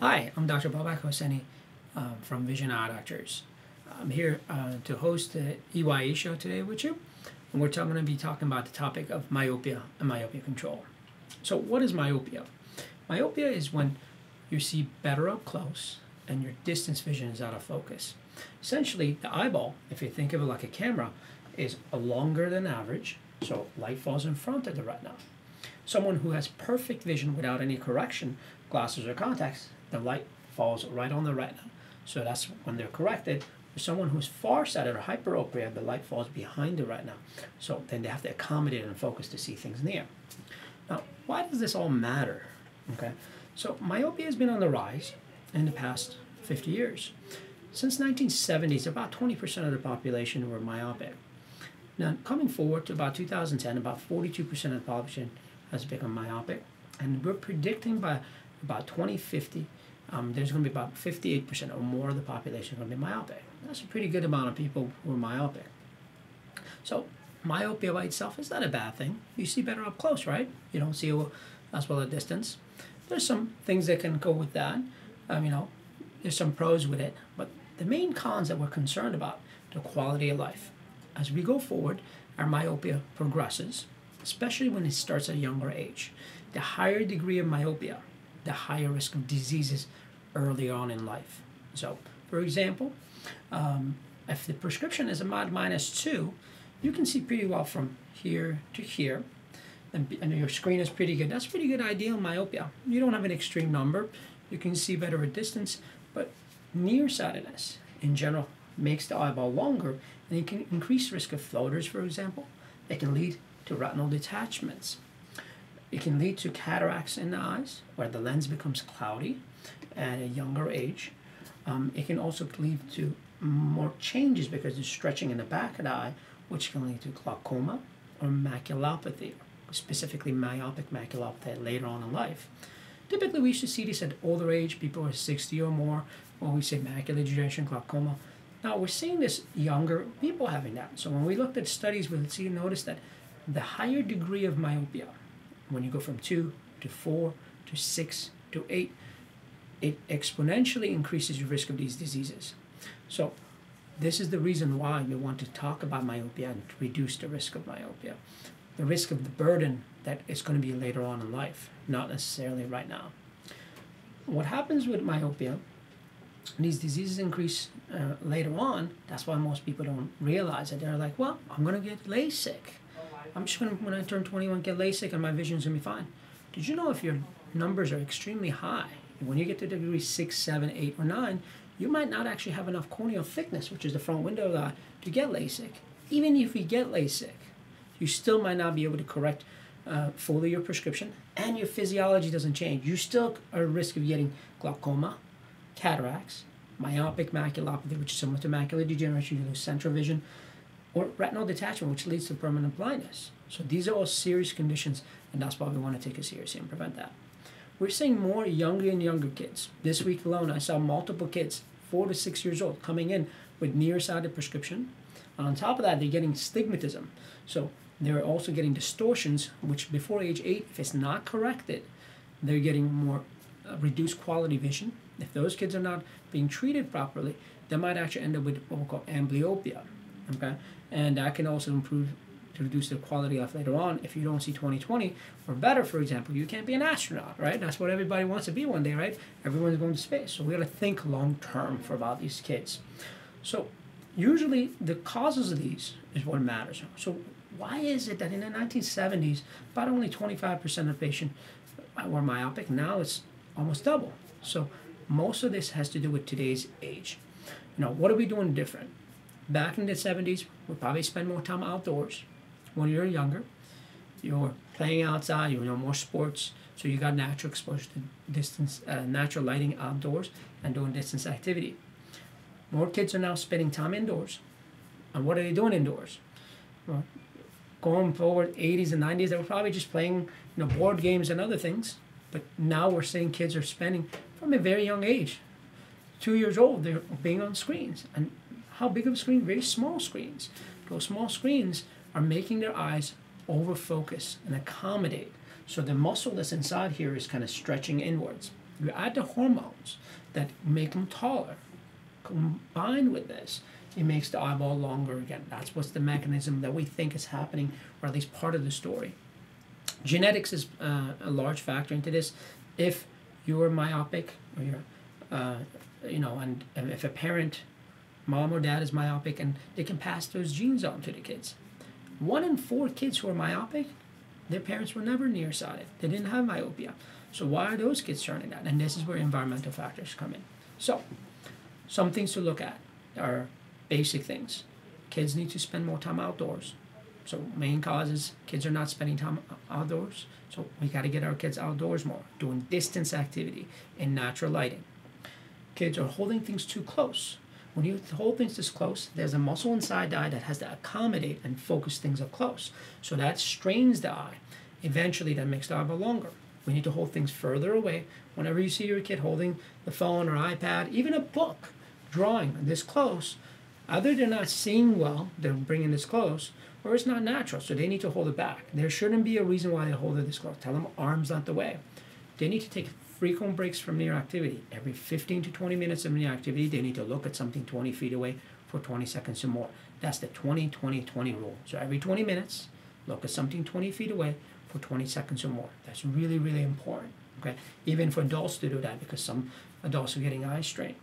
Hi, I'm Dr. Babak Hosseini uh, from Visionary Eye Doctors. I'm here uh, to host the EYE show today with you, and we're going to be talking about the topic of myopia and myopia control. So, what is myopia? Myopia is when you see better up close and your distance vision is out of focus. Essentially, the eyeball, if you think of it like a camera, is longer than average, so light falls in front of the retina. Someone who has perfect vision without any correction, glasses or contacts, the light falls right on the retina. So that's when they're corrected. For someone who's farsighted or hyperopia, the light falls behind the retina. So then they have to accommodate and focus to see things near. Now, why does this all matter? Okay, so myopia has been on the rise in the past 50 years. Since 1970s, about 20% of the population were myopic. Now, coming forward to about 2010, about 42% of the population has become myopic, and we're predicting by about 2050, um, there's going to be about 58% or more of the population going to be myopic. That's a pretty good amount of people who are myopic. So, myopia by itself is not a bad thing. You see better up close, right? You don't see as well at distance. There's some things that can go with that. Um, you know, there's some pros with it, but the main cons that we're concerned about the quality of life. As we go forward, our myopia progresses, especially when it starts at a younger age. The higher degree of myopia, the higher risk of diseases early on in life. So, for example, um, if the prescription is a mod minus two, you can see pretty well from here to here. And, and your screen is pretty good. That's pretty good ideal myopia. You don't have an extreme number. You can see better at distance, but nearsightedness in general makes the eyeball longer and it can increase risk of floaters, for example. It can lead to retinal detachments. It can lead to cataracts in the eyes, where the lens becomes cloudy at a younger age. Um, it can also lead to more changes because there's stretching in the back of the eye, which can lead to glaucoma or maculopathy, specifically myopic maculopathy later on in life. Typically, we used to see this at older age, people are 60 or more, when we say macular degeneration, glaucoma. Now, we're seeing this younger people having that. So when we looked at studies, we'll see, notice that the higher degree of myopia, when you go from 2 to 4 to 6 to 8, it exponentially increases your risk of these diseases. So this is the reason why we want to talk about myopia and reduce the risk of myopia. The risk of the burden that is going to be later on in life, not necessarily right now. What happens with myopia, these diseases increase uh, later on. That's why most people don't realize it. They're like, well, I'm going to get LASIK I'm just going to, when I turn 21, get LASIK and my vision's going to be fine. Did you know if your numbers are extremely high, when you get to degree 6, 7, 8, or 9, you might not actually have enough corneal thickness, which is the front window of the eye, to get LASIK. Even if you get LASIK, you still might not be able to correct uh, fully your prescription, and your physiology doesn't change. You still are at risk of getting glaucoma, cataracts, myopic maculopathy, which is similar to macular degeneration, you lose central vision, or retinal detachment, which leads to permanent blindness. So these are all serious conditions, and that's why we want to take it seriously and prevent that. We're seeing more younger and younger kids. This week alone, I saw multiple kids, four to six years old, coming in with nearsighted prescription. On top of that, they're getting stigmatism. So they're also getting distortions, which before age eight, if it's not corrected, they're getting more uh, reduced quality vision. If those kids are not being treated properly, they might actually end up with what we call amblyopia. Okay, and that can also improve to reduce the quality of later on. If you don't see 2020 or better for example you can't be an astronaut right? That's what everybody wants to be one day right? Everyone's going to space. So we got to think long term for about these kids. So usually the causes of these is what matters. So why is it that in the 1970s about only 25% of patients were myopic? Now it's almost double. So most of this has to do with today's age. You know what are we doing different? Back in the 70s, we probably spend more time outdoors when you're younger. You're playing outside, you know, more sports, so you got natural exposure to distance, uh, natural lighting outdoors and doing distance activity. More kids are now spending time indoors. And what are they doing indoors? Well, going forward, 80s and 90s, they were probably just playing, you know, board games and other things. But now we're seeing kids are spending from a very young age, two years old, they're being on screens. And how big of a screen? Very small screens. Those small screens are making their eyes over focus and accommodate. So the muscle that's inside here is kind of stretching inwards. You add the hormones that make them taller. Combined with this, it makes the eyeball longer again. That's what's the mechanism that we think is happening, or at least part of the story. Genetics is uh, a large factor into this. If you are myopic, or you're, uh, you know, and if a parent, mom or dad is myopic, and they can pass those genes on to the kids. One in four kids who are myopic, their parents were never nearsighted. They didn't have myopia. So why are those kids turning that? And this is where environmental factors come in. So, some things to look at are basic things. Kids need to spend more time outdoors. So main causes kids are not spending time outdoors. So we got to get our kids outdoors more, doing distance activity in natural lighting. Kids are holding things too close. When you hold things this close, there's a muscle inside the eye that has to accommodate and focus things up close. So that strains the eye. Eventually, that makes the eyeball longer. We need to hold things further away. Whenever you see your kid holding the phone or iPad, even a book, drawing this close, either they're not seeing well, they're bringing this close, or it's not natural, so they need to hold it back. There shouldn't be a reason why they hold it this close. Tell them arms not the way. They need to take frequent breaks from near activity. Every 15 to 20 minutes of near activity, they need to look at something 20 feet away for 20 seconds or more. That's the 20 20 20 rule. So every 20 minutes, look at something 20 feet away for 20 seconds or more. That's really, really important. Okay, even for adults to do that because some adults are getting eye strain.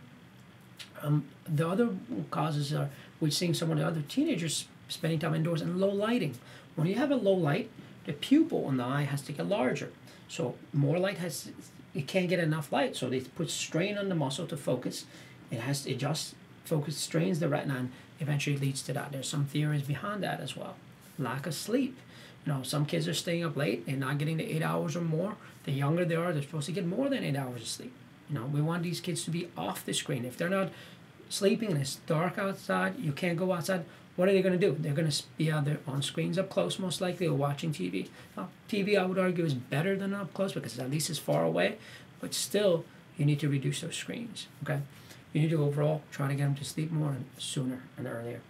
Um, the other causes are we're seeing some of the other teenagers spending time indoors and low lighting. When you have a low light, the pupil in the eye has to get larger. So more light has it can't get enough light, so they put strain on the muscle to focus. It has to adjust focus strains the retina and eventually leads to that. There's some theories behind that as well. Lack of sleep. You know, some kids are staying up late and not getting the eight hours or more. The younger they are, they're supposed to get more than eight hours of sleep. You know, we want these kids to be off the screen. If they're not sleeping and it's dark outside, you can't go outside. What are they going to do? They're going to be out there on screens up close, most likely, or watching TV. Now, TV, I would argue, is better than up close because at least it's far away, but still, you need to reduce those screens. Okay, you need to overall try to get them to sleep more and sooner and earlier.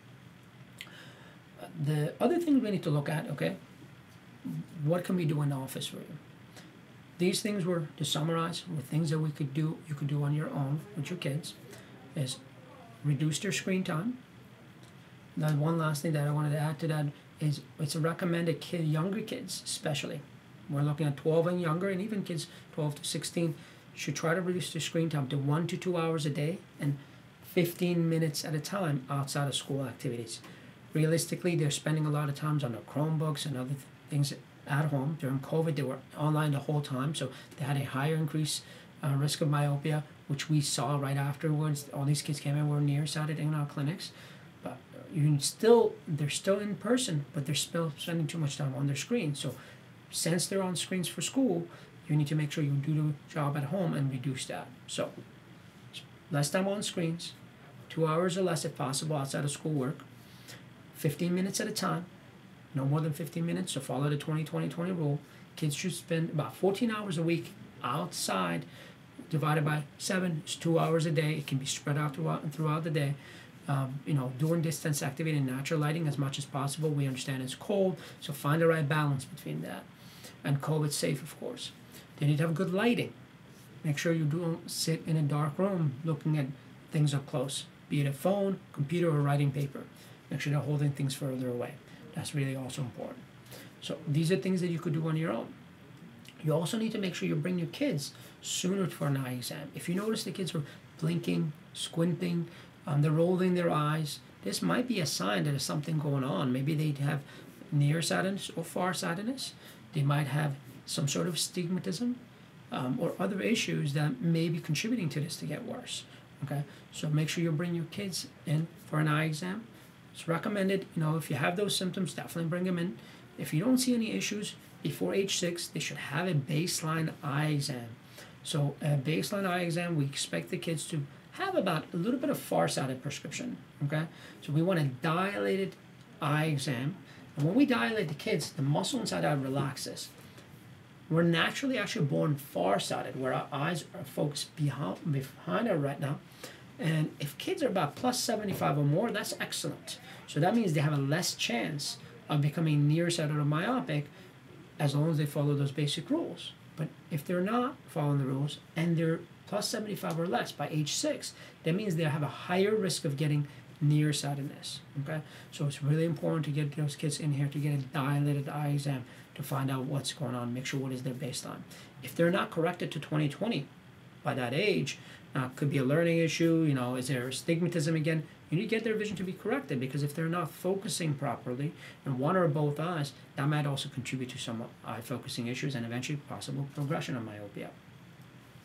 The other thing we need to look at, okay, what can we do in the office for you? These things were to summarize were things that we could do you could do on your own with your kids is reduce their screen time. Then one last thing that I wanted to add to that is it's recommended kid younger kids especially. We're looking at 12 and younger and even kids 12 to 16 should try to reduce their screen time to one to two hours a day and 15 minutes at a time outside of school activities. Realistically, they're spending a lot of times on their Chromebooks and other th- things at home. During COVID, they were online the whole time, so they had a higher increase uh, risk of myopia, which we saw right afterwards. All these kids came in were nearsighted in our clinics, you can still they're still in person, but they're still spending too much time on their screen. So, since they're on screens for school, you need to make sure you do the job at home and reduce that. So, less time on screens, two hours or less if possible outside of schoolwork, 15 minutes at a time no more than 15 minutes, so follow the 20 20 20 rule. Kids should spend about 14 hours a week outside, divided by seven, it's two hours a day. It can be spread out throughout, throughout the day. Um, you know, doing distance activating natural lighting as much as possible. We understand it's cold, so find the right balance between that. And COVID safe, of course. Need to have good lighting. Make sure you don't sit in a dark room looking at things up close, be it a phone, computer, or writing paper. Make sure they're holding things further away. That's really also important. So these are things that you could do on your own. You also need to make sure you bring your kids sooner for an eye exam. If you notice the kids are blinking, squinting, um, they're rolling their eyes, this might be a sign that there's something going on. Maybe they have nearsightedness or farsightedness. They might have some sort of stigmatism um, or other issues that may be contributing to this to get worse. Okay, so make sure you bring your kids in for an eye exam. It's recommended, you know, if you have those symptoms, definitely bring them in. If you don't see any issues before age six, they should have a baseline eye exam. So, a baseline eye exam, we expect the kids to have about a little bit of far-sighted prescription. Okay, so we want a dilated eye exam, and when we dilate the kids, the muscle inside eye relaxes. We're naturally actually born far-sighted, where our eyes are focused behind behind our retina. And if kids are about plus 75 or more, that's excellent. So that means they have a less chance of becoming nearsighted or myopic as long as they follow those basic rules. But if they're not following the rules and they're plus 75 or less by age six, that means they have a higher risk of getting nearsightedness. Okay, so it's really important to get those kids in here to get a dilated eye exam to find out what's going on, make sure what is their baseline. If they're not corrected to 20/20 by that age, uh, could be a learning issue. You know, is there astigmatism again? You need to get their vision to be corrected because if they're not focusing properly in one or both eyes, that might also contribute to some eye focusing issues and eventually possible progression of myopia.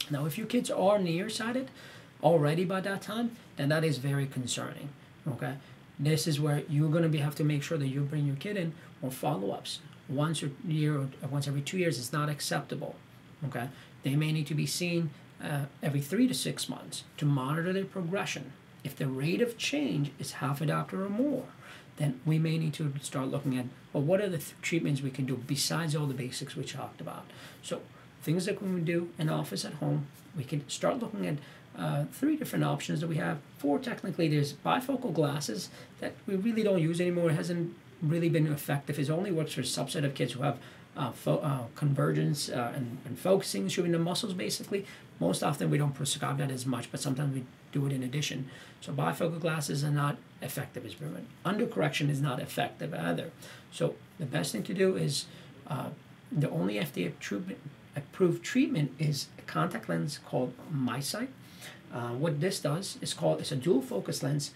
Now, if your kids are nearsighted already by that time, then that is very concerning. Okay, this is where you're going to be have to make sure that you bring your kid in for follow-ups once a year or once every two years is not acceptable. Okay, they may need to be seen uh, every three to six months to monitor their progression. If the rate of change is half a diopter or more, then we may need to start looking at well, what are the th- treatments we can do besides all the basics we talked about. So things that we can do in office at home, we can start looking at uh, three different options that we have. Four technically, there's bifocal glasses that we really don't use anymore. It hasn't really been effective. It only works for a subset of kids who have uh, fo- uh, convergence uh, and, and focusing showing the muscles basically. Most often we don't prescribe that as much, but sometimes we do it in addition. So bifocal glasses are not effective as proven. Undercorrection is not effective either. So the best thing to do is uh, the only FDA approved treatment is a contact lens called MiSight. Uh, what this does is called it's a dual focus lens.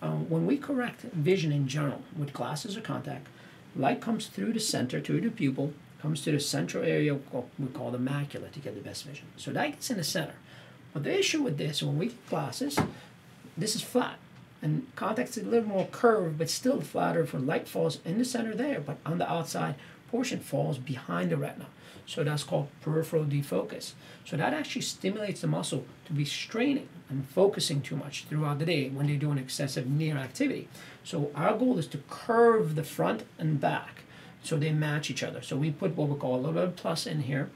Uh, when we correct vision in general with glasses or contact, light comes through the center, through the pupil, comes to the central area we call the macula to get the best vision. So that gets in the center. But the issue with this, when we get glasses, this is flat. And contact's a little more curved, but still flatter for light falls in the center there, but on the outside portion falls behind the retina. So that's called peripheral defocus. So that actually stimulates the muscle to be straining and focusing too much throughout the day when they're doing excessive near activity. So our goal is to curve the front and back so they match each other. So we put what we call a little bit of plus in here.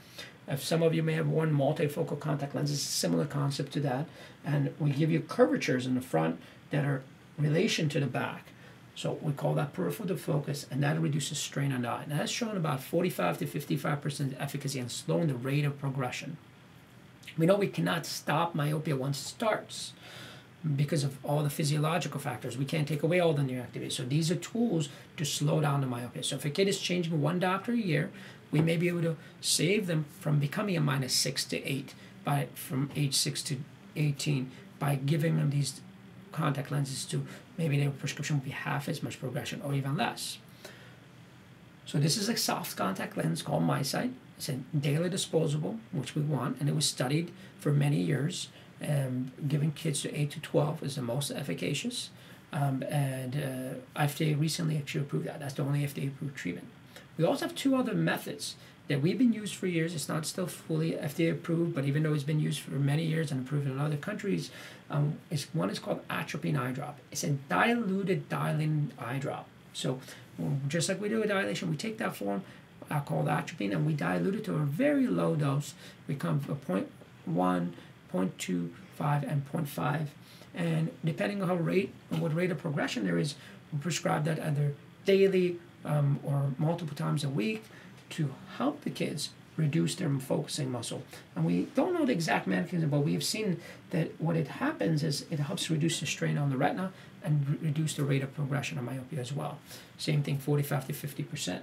If some of you may have worn multifocal contact lenses, similar concept to that. And we give you curvatures in the front that are relation to the back. So we call that peripheral focus, and that reduces strain on the eye. Now that's shown about 45 to 55% efficacy in slowing the rate of progression. We know we cannot stop myopia once it starts because of all the physiological factors. We can't take away all the near activity. So these are tools to slow down the myopia. So if a kid is changing one diopter a year, we may be able to save them from becoming a minus six to eight by from age six to 18 by giving them these contact lenses to maybe their prescription will be half as much progression or even less. So this is a soft contact lens called MiSight. It's a daily disposable, which we want, and it was studied for many years. Um, giving kids to 8 to 12 is the most efficacious. Um, and uh, FDA recently actually approved that. That's the only FDA approved treatment. We also have two other methods that we've been used for years. It's not still fully FDA approved, but even though it's been used for many years and approved in other countries, um, it's, one is called atropine eye drop. It's a diluted dilating eye drop. So just like we do a dilation, we take that form uh, called atropine and we dilute it to a very low dose. We come to 0.1, 0.25, and 0.5. And depending on how rate what rate of progression there is, we prescribe that either daily um, or multiple times a week to help the kids reduce their focusing muscle. And we don't know the exact mechanism, but we have seen that what it happens is it helps reduce the strain on the retina and re- reduce the rate of progression of myopia as well. Same thing, 45 to 50%.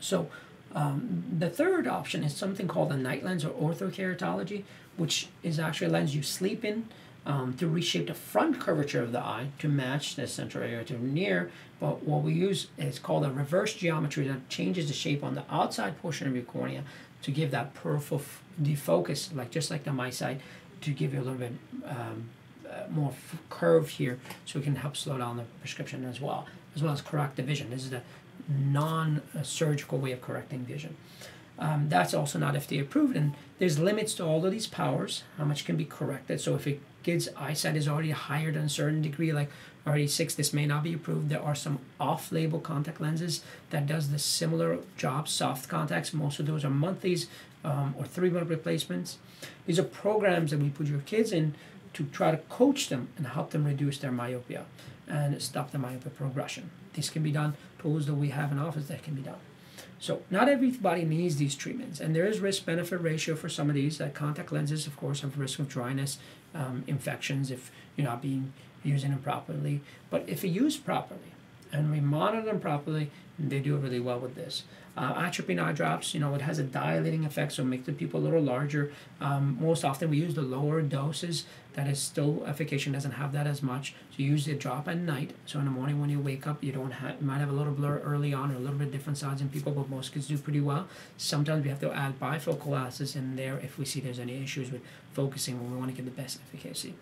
So um, the third option is something called a night lens or orthokeratology, which is actually a lens you sleep in um, to reshape the front curvature of the eye to match the central area to near. But what we use is called a reverse geometry that changes the shape on the outside portion of your cornea to give that peripheral defocus, like just like the MiSight, to give you a little bit um, uh, more curve here, so it can help slow down the prescription as well, as well as correct the vision. This is the non-surgical way of correcting vision. Um, that's also not FDA approved, and there's limits to all of these powers, how much can be corrected. So if a kid's eyesight is already higher than a certain degree, like already six, this may not be approved. There are some off-label contact lenses that does the similar job, soft contacts. Most of those are monthlies um, or three-month replacements. These are programs that we put your kids in to try to coach them and help them reduce their myopia and stop the myopia progression. This can be done, tools that we have in office that can be done. So not everybody needs these treatments, and there is risk-benefit ratio for some of these. Like contact lenses, of course, have risk of dryness, um, infections if you're not being using them properly. But if you use properly, and we monitor them properly, they do really well with this. Uh, atropine eye drops, you know, it has a dilating effect, so it makes the pupil a little larger. Um, most often we use the lower doses. That is still efficacious, doesn't have that as much. So you use the drop at night. So in the morning when you wake up, you don't have, you might have a little blur early on or a little bit different sides in people, but most kids do pretty well. Sometimes we have to add bifocal glasses in there if we see there's any issues with focusing when we want to get the best efficacy.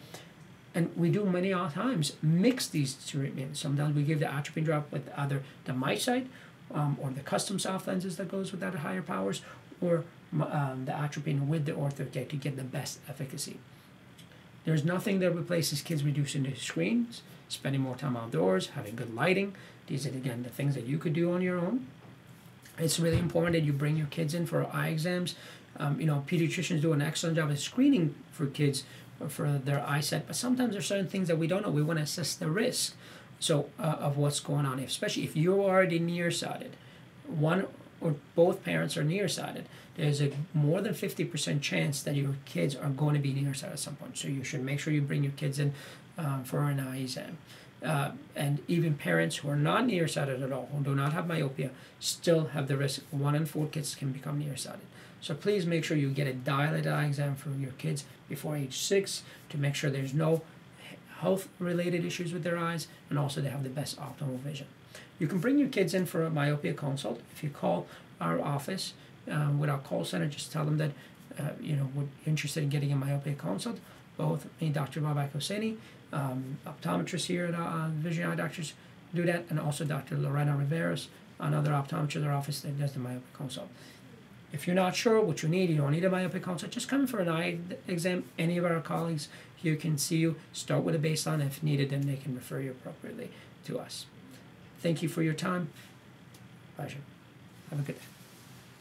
And we do many times mix these treatments. Sometimes we give the atropine drop with either the MiSight um, or the custom soft lenses that goes with that higher powers, or um, the atropine with the ortho to get the best efficacy. There's nothing that replaces kids reducing their screens, spending more time outdoors, having good lighting. These are again the things that you could do on your own. It's really important that you bring your kids in for eye exams. Um, you know, pediatricians do an excellent job of screening for kids for their eyesight, but sometimes there's certain things that we don't know. We want to assess the risk so uh, of what's going on, especially if you're already nearsighted, one or both parents are nearsighted. There's a more than 50% chance that your kids are going to be nearsighted at some point. So you should make sure you bring your kids in um, for an eye exam. Uh, and even parents who are not nearsighted at all, who do not have myopia, still have the risk. One in four kids can become nearsighted. So please make sure you get a dilated eye exam for your kids before age six to make sure there's no health related issues with their eyes and also they have the best optimal vision. You can bring your kids in for a myopia consult. If you call our office um, with our call center, just tell them that uh, you know we're interested in getting a myopia consult. Both me, Dr. Babak Hosseini, um, optometrist here at uh, Visionary Eye Doctors, do that, and also Dr. Lorena Riveros, another optometrist in our office that does the myopia consult. If you're not sure what you need, you don't need a myopia consult, just come in for an eye exam. Any of our colleagues here can see you. Start with a baseline. If needed, then they can refer you appropriately to us. Thank you for your time. Pleasure. Have a good day.